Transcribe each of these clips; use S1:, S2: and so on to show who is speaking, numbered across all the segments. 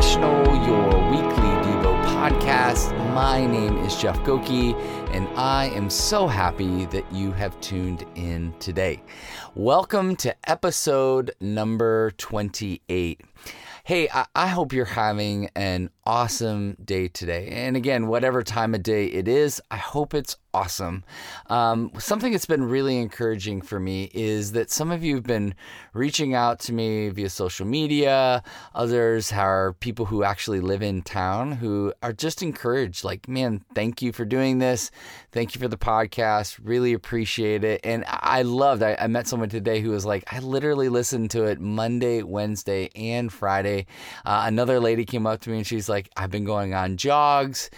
S1: Confessional, your weekly Devo podcast. My name is Jeff Goki, and I am so happy that you have tuned in today. Welcome to episode number 28. Hey, I, I hope you're having an awesome day today. And again, whatever time of day it is, I hope it's awesome. Um, something that's been really encouraging for me is that some of you have been reaching out to me via social media. Others are people who actually live in town who are just encouraged, like, man, thank you for doing this. Thank you for the podcast. Really appreciate it. And I loved, I, I met someone today who was like, I literally listened to it Monday, Wednesday, and Friday. Uh, another lady came up to me and she's like, I've been going on jogs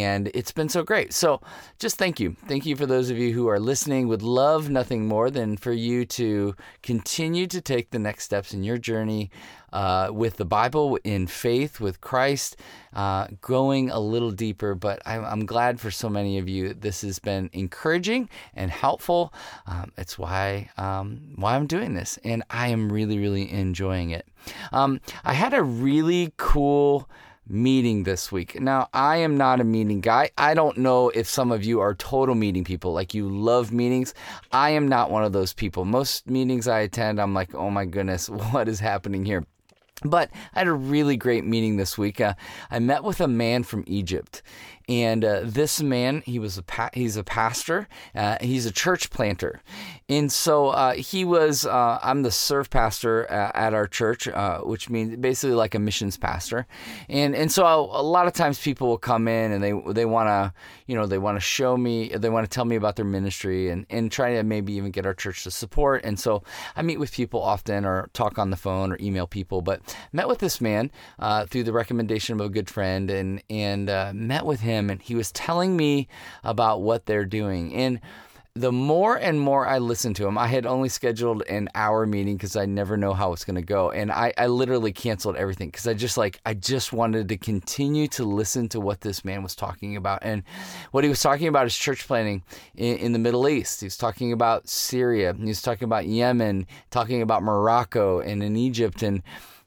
S1: and it's been so great. So, just thank you. Thank you for those of you who are listening. Would love nothing more than for you to continue to take the next steps in your journey uh, with the Bible, in faith, with Christ, uh, going a little deeper. But I'm, I'm, glad for so many of you this has been encouraging and helpful. Um, it's why um, why I'm doing this, and I am really really enjoying it. Um, I had a really cool meeting this week. Now, I am not a meeting guy. I don't know if some of you are total meeting people, like you love meetings. I am not one of those people. Most meetings I attend, I'm like, oh my goodness, what is happening here? But I had a really great meeting this week. Uh, I met with a man from Egypt, and uh, this man, he was a pa- he's a pastor. Uh, he's a church planter, and so uh, he was. Uh, I'm the serve pastor at our church, uh, which means basically like a missions pastor. And and so a lot of times people will come in and they they want to you know they want to show me they want to tell me about their ministry and and try to maybe even get our church to support. And so I meet with people often or talk on the phone or email people. But met with this man uh, through the recommendation of a good friend and and met with him and he was telling me about what they're doing. And the more and more I listened to him, I had only scheduled an hour meeting because I never know how it's going to go. And I, I literally canceled everything because I just like, I just wanted to continue to listen to what this man was talking about. And what he was talking about is church planting in, in the Middle East. He was talking about Syria, he was talking about Yemen, talking about Morocco and in Egypt. And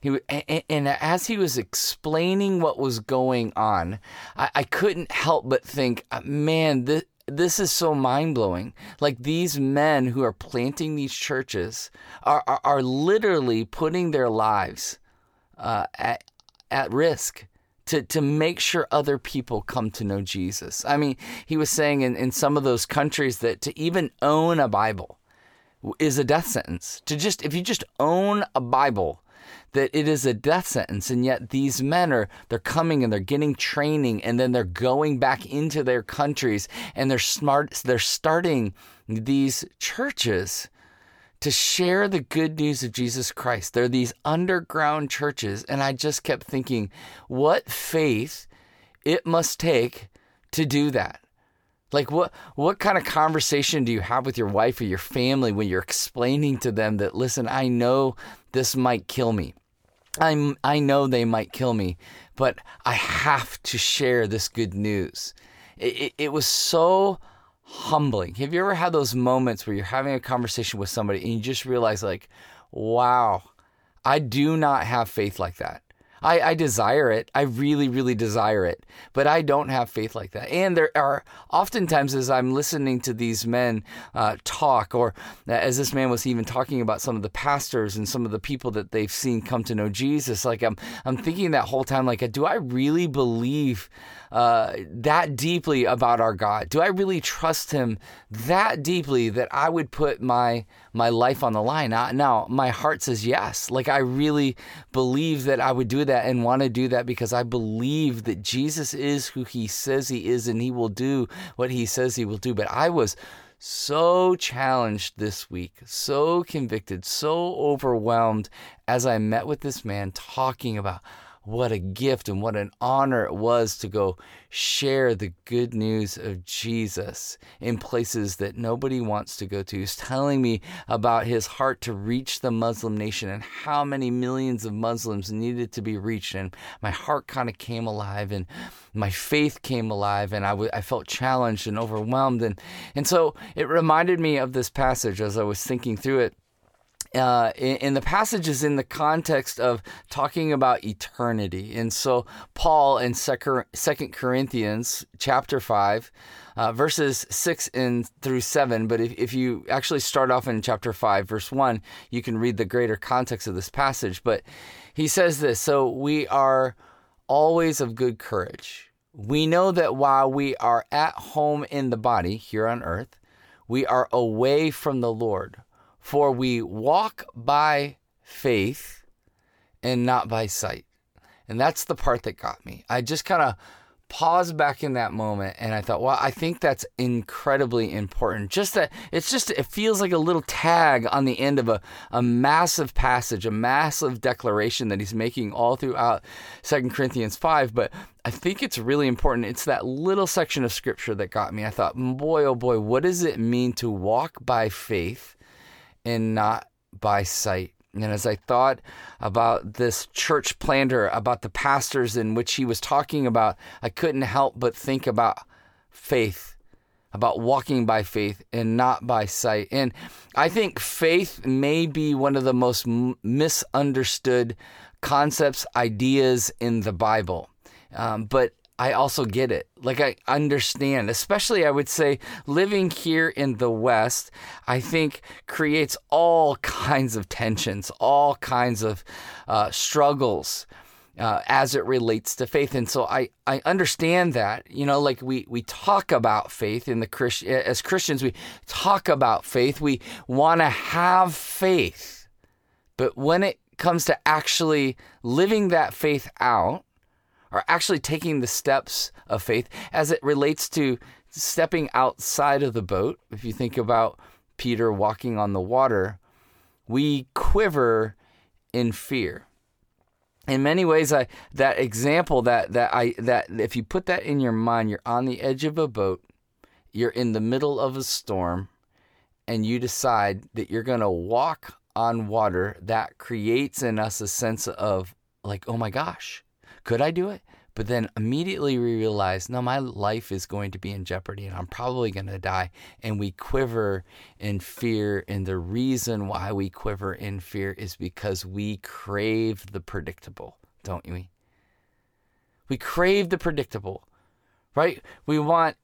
S1: he and, and as he was explaining what was going on, I, I couldn't help but think, uh, man, this this is so mind blowing. Like these men who are planting these churches are are, are literally putting their lives uh, at at risk to to make sure other people come to know Jesus. I mean, he was saying in, in some of those countries that to even own a Bible is a death sentence. To just if you just own a Bible that it is a death sentence and yet these men are they're coming and they're getting training and then they're going back into their countries and they're smart they're starting these churches to share the good news of Jesus Christ. They're these underground churches and I just kept thinking what faith it must take to do that. Like what what kind of conversation do you have with your wife or your family when you're explaining to them that listen, I know this might kill me. I'm, I know they might kill me, but I have to share this good news. It, it, it, was so humbling. Have you ever had those moments where you're having a conversation with somebody and you just realize, like, wow, I do not have faith like that? I, I desire it. I really, really desire it. But I don't have faith like that. And there are oftentimes, as I'm listening to these men uh, talk, or as this man was even talking about some of the pastors and some of the people that they've seen come to know Jesus, like I'm, I'm thinking that whole time, like, do I really believe uh, that deeply about our God? Do I really trust Him that deeply that I would put my my life on the line? now, my heart says yes. Like I really believe that I would do that and want to do that because I believe that Jesus is who He says He is, and He will do what He says He will do. But I was so challenged this week, so convicted, so overwhelmed as I met with this man talking about what a gift and what an honor it was to go share the good news of Jesus in places that nobody wants to go to. He's telling me about his heart to reach the Muslim nation and how many millions of Muslims needed to be reached. And my heart kind of came alive and my faith came alive and I, w- I felt challenged and overwhelmed. And, and so it reminded me of this passage as I was thinking through it uh, in, the is in the context of talking about eternity. And so Paul in Second Corinthians chapter 5, uh, verses 6 and through 7, but if, if you actually start off in chapter 5, verse 1, you can read the greater context of this passage. But he says this, so we are always of good courage. We know that while we are at home in the body here on earth, we are away from the Lord for we walk by faith and not by sight. And that's the part that got me. I just kind of paused back in that moment and I thought, well, I think that's incredibly important. Just that it's just, it feels like a little tag on the end of a, a massive passage, a massive declaration that he's making all throughout Second Corinthians 5. But I think it's really important. It's that little section of scripture that got me. I thought, boy, oh boy, what does it mean to walk by faith? And not by sight. And as I thought about this church planter, about the pastors in which he was talking about, I couldn't help but think about faith, about walking by faith and not by sight. And I think faith may be one of the most misunderstood concepts, ideas in the Bible. Um, but I also get it. Like, I understand, especially I would say living here in the West, I think creates all kinds of tensions, all kinds of uh, struggles. Uh, as it relates to faith, and so I, I understand that you know like we we talk about faith in the Christ as Christians we talk about faith we want to have faith, but when it comes to actually living that faith out, are actually taking the steps of faith as it relates to stepping outside of the boat. If you think about Peter walking on the water, we quiver in fear. In many ways, I that example that that I that if you put that in your mind, you're on the edge of a boat, you're in the middle of a storm, and you decide that you're to walk on water. That creates in us a sense of like, oh my gosh, could I do it? But then immediately we realize, no, my life is going to be in jeopardy and I'm probably going to die. And we quiver in fear. And the reason why we quiver in fear is because we crave the predictable, don't we? We crave the predictable, right? We want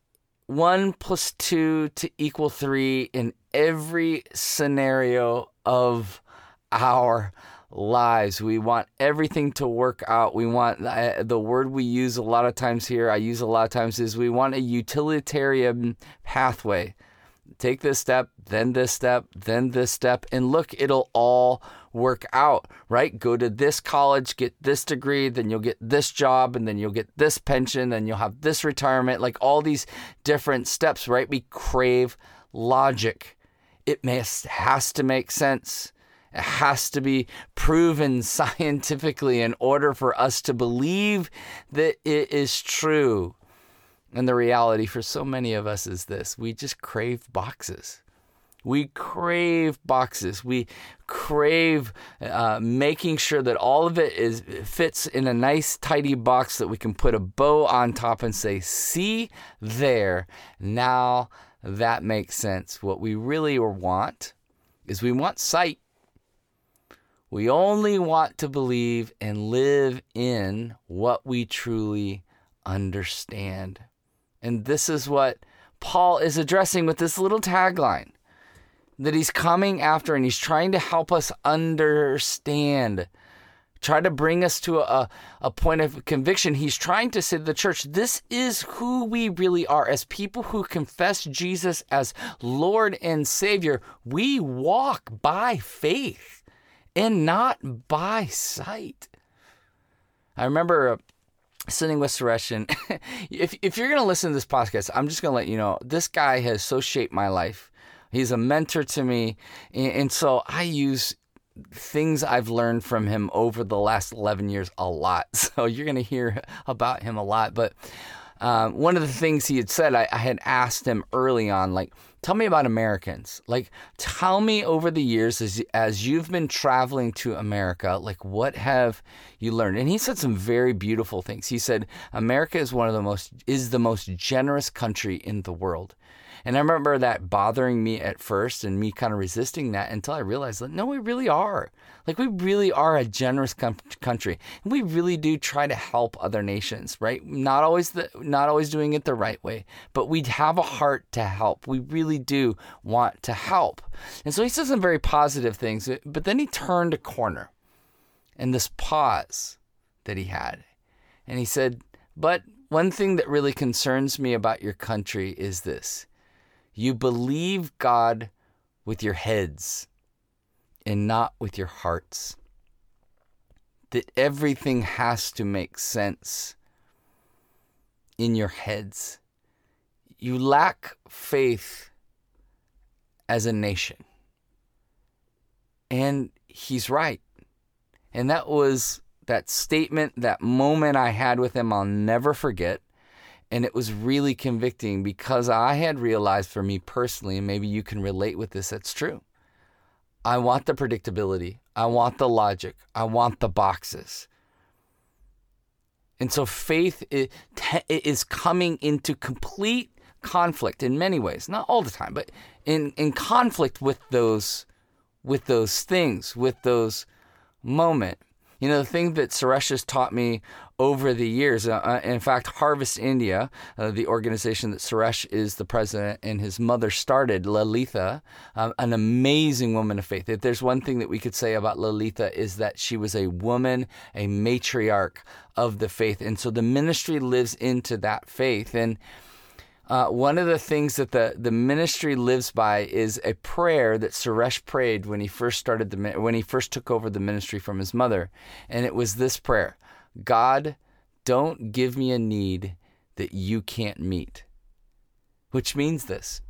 S1: one plus two to equal three in every scenario of our lives. We want everything to work out. We want uh, the word we use a lot of times here, I use a lot of times, is we want a utilitarian pathway. Take this step, then this step, then this step, and look, it'll all work out, right? Go to this college, get this degree, then you'll get this job, and then you'll get this pension, then you'll have this retirement, like all these different steps, right? We crave logic. It has to make sense. It has to be proven scientifically in order for us to believe that it is true. And the reality for so many of us is this we just crave boxes. We crave boxes. We crave uh, making sure that all of it is fits in a nice, tidy box that we can put a bow on top and say, "See there, now that makes sense." What we really want is we want sight. We only want to believe and live in what we truly understand. And this is what Paul is addressing with this little tagline that he's coming after and he's trying to help us understand, try to bring us to a, a point of conviction. He's trying to say to the church, this is who we really are. As people who confess Jesus as Lord and Savior, we walk by faith and not by sight. I remember uh, sitting with Suresh, and if, if you're going to listen to this podcast, I'm just going to let you know this guy has so shaped my life. He's a mentor to me. And, and so I use things I've learned from him over the last 11 years a lot. So you're going to hear about him a lot. But um, one of the things he had said, I, I had asked him early on, like, tell me about Americans. Like, tell me over the years as as you've been traveling to America, like, what have you learned? And he said some very beautiful things. He said America is one of the most is the most generous country in the world. And I remember that bothering me at first and me kind of resisting that until I realized that no, we really are. Like, we really are a generous com- country. And we really do try to help other nations, right? Not always, the, not always doing it the right way, but we have a heart to help. We really do want to help. And so he said some very positive things, uh, but then he turned a corner and this pause that he had. And he said, But one thing that really concerns me about your country is this you believe God with your heads and not with your hearts. That everything has to make sense in your heads. You lack faith as a nation. And he's right. And that was that statement, that moment I had with him, I'll never forget. And it was really convicting because I had realized for me personally, and maybe you can relate with this, that's true. I want the predictability. I want the logic. I want the boxes. And so faith is coming into complete conflict in many ways, not all the time, but in, in conflict with those with those things, with those moment. You know, the thing that Suresh has taught me over the years, uh, uh, in fact, Harvest India, uh, the organization that Suresh is the president and his mother started, Lalitha, um, an amazing woman of faith. If there's one thing that we could say about Lalitha is that she was a woman, a matriarch of the faith. And so the ministry lives into that faith. And uh, one of the things that the, the ministry lives by is a prayer that Suresh prayed when he first started the when he first took over the ministry from his mother, and it was this prayer: God, don't give me a need that you can't meet. Which means this: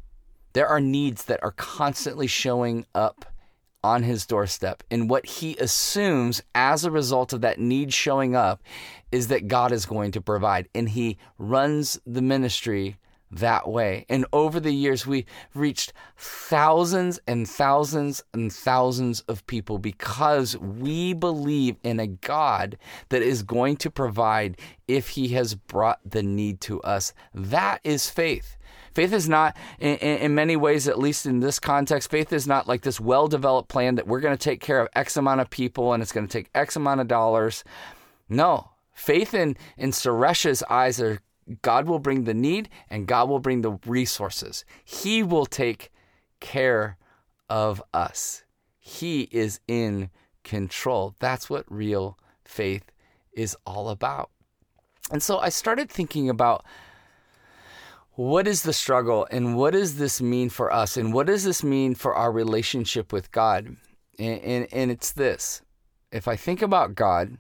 S1: there are needs that are constantly showing up on his doorstep, and what he assumes as a result of that need showing up is that God is going to provide, and he runs the ministry that way. And over the years, we reached thousands and thousands and thousands of people because we believe in a God that is going to provide if He has brought the need to us. That is faith. Faith is not, in, in, many ways, at least in this context, faith is not like this well developed plan that we're going to take care of X amount of people and it's going to take X amount of dollars. No, faith in, in Suresh's eyes are God will bring the need and God will bring the resources. He will take care of us. He is in control. That's what real faith is all about. And so I started thinking about what is the struggle and what does this mean for us and what does this mean for our relationship with God? And, and, and it's this if I think about God,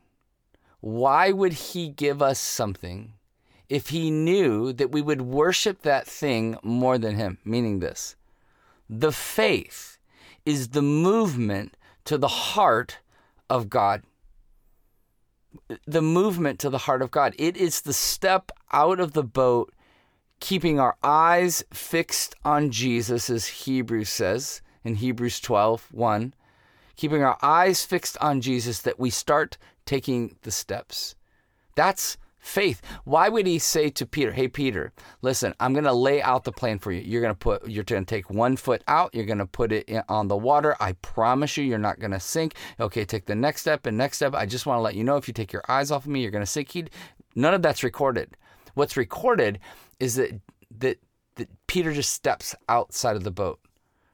S1: why would He give us something if he knew that we would worship that thing more than him, meaning this the faith is the movement to the heart of God. The movement to the heart of God. It is the step out of the boat, keeping our eyes fixed on Jesus, as Hebrews says in Hebrews 12 1. Keeping our eyes fixed on Jesus, that we start taking the steps. That's faith. Why would he say to Peter, "Hey Peter, listen, I'm going to lay out the plan for you. You're going to put you're going to take one foot out, you're going to put it on the water. I promise you you're not going to sink. Okay, take the next step and next step. I just want to let you know if you take your eyes off of me, you're going to sink." He, none of that's recorded. What's recorded is that that that Peter just steps outside of the boat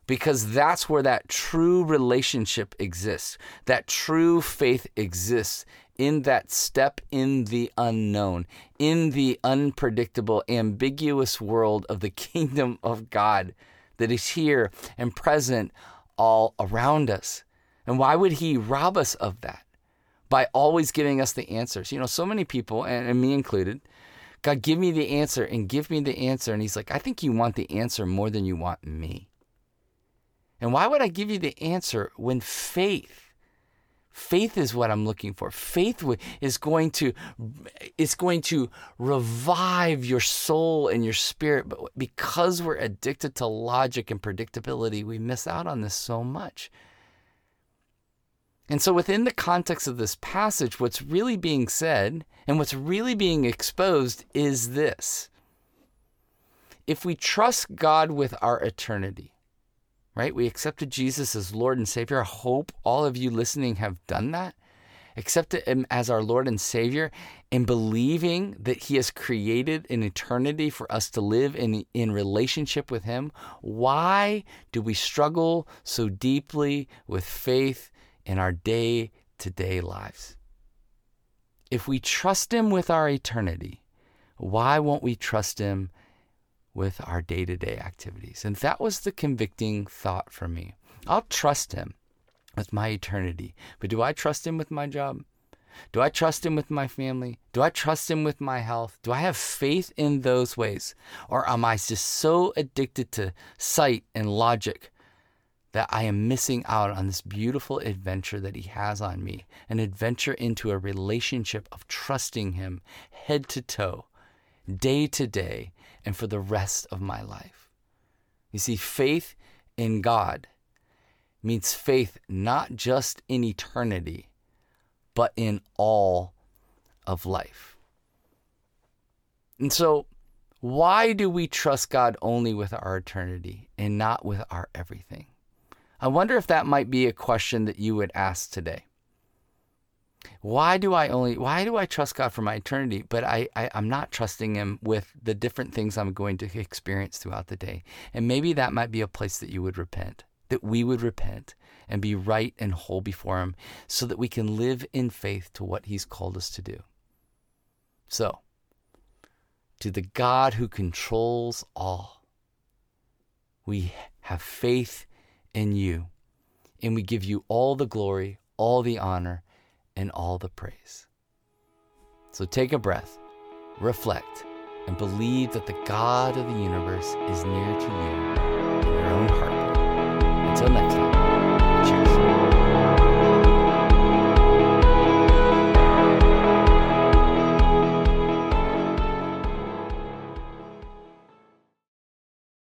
S1: because that's where that true relationship exists. That true faith exists in that step in the unknown, in the unpredictable, ambiguous world of the kingdom of God that is here and present all around us. And why would He rob us of that? By always giving us the answers. You know, so many people, and, me included, God, give me the answer and give me the answer. And He's like, I think you want the answer more than you want me. And why would I give you the answer when faith Faith is what I'm looking for. Faith is going to it's going to revive your soul and your spirit, but because we're addicted to logic and predictability, we miss out on this so much. And so within the context of this passage, what's really being said and what's really being exposed is this. if we trust God with our eternity, right? We accepted Jesus as Lord and Savior. I hope all of you listening have done that. Accepted Him as our Lord and Savior and believing that He has created an eternity for us to live in, in relationship with Him. Why do we struggle so deeply with faith in our day to day lives? If we trust Him with our eternity, why won't we trust Him with our day to day activities? And that was the convicting thought for me. I'll trust Him with my eternity, but do I trust Him with my job? Do I trust Him with my family? Do I trust Him with my health? Do I have faith in those ways? Or am I just so addicted to sight and logic that I am missing out on this beautiful adventure that He has on me? An adventure into a relationship of trusting Him head to toe, day to day, and for the rest of my life. You see, faith in God means faith not just in eternity, but in all of life. And so, why do we trust God only with our eternity and not with our everything? I wonder if that might be a question that you would ask today. Why do I only why do I trust God for my eternity, but I, I I'm not trusting him with the different things I'm going to experience throughout the day? And maybe that might be a place that you would repent that we would repent and be right and whole before Him so that we can live in faith to what He's called us to do. So, to the God who controls all, we have faith in you, and we give you all the glory, all the honor, and all the praise. So take a breath, reflect, and believe that the God of the universe is near to you in your own heart. Until next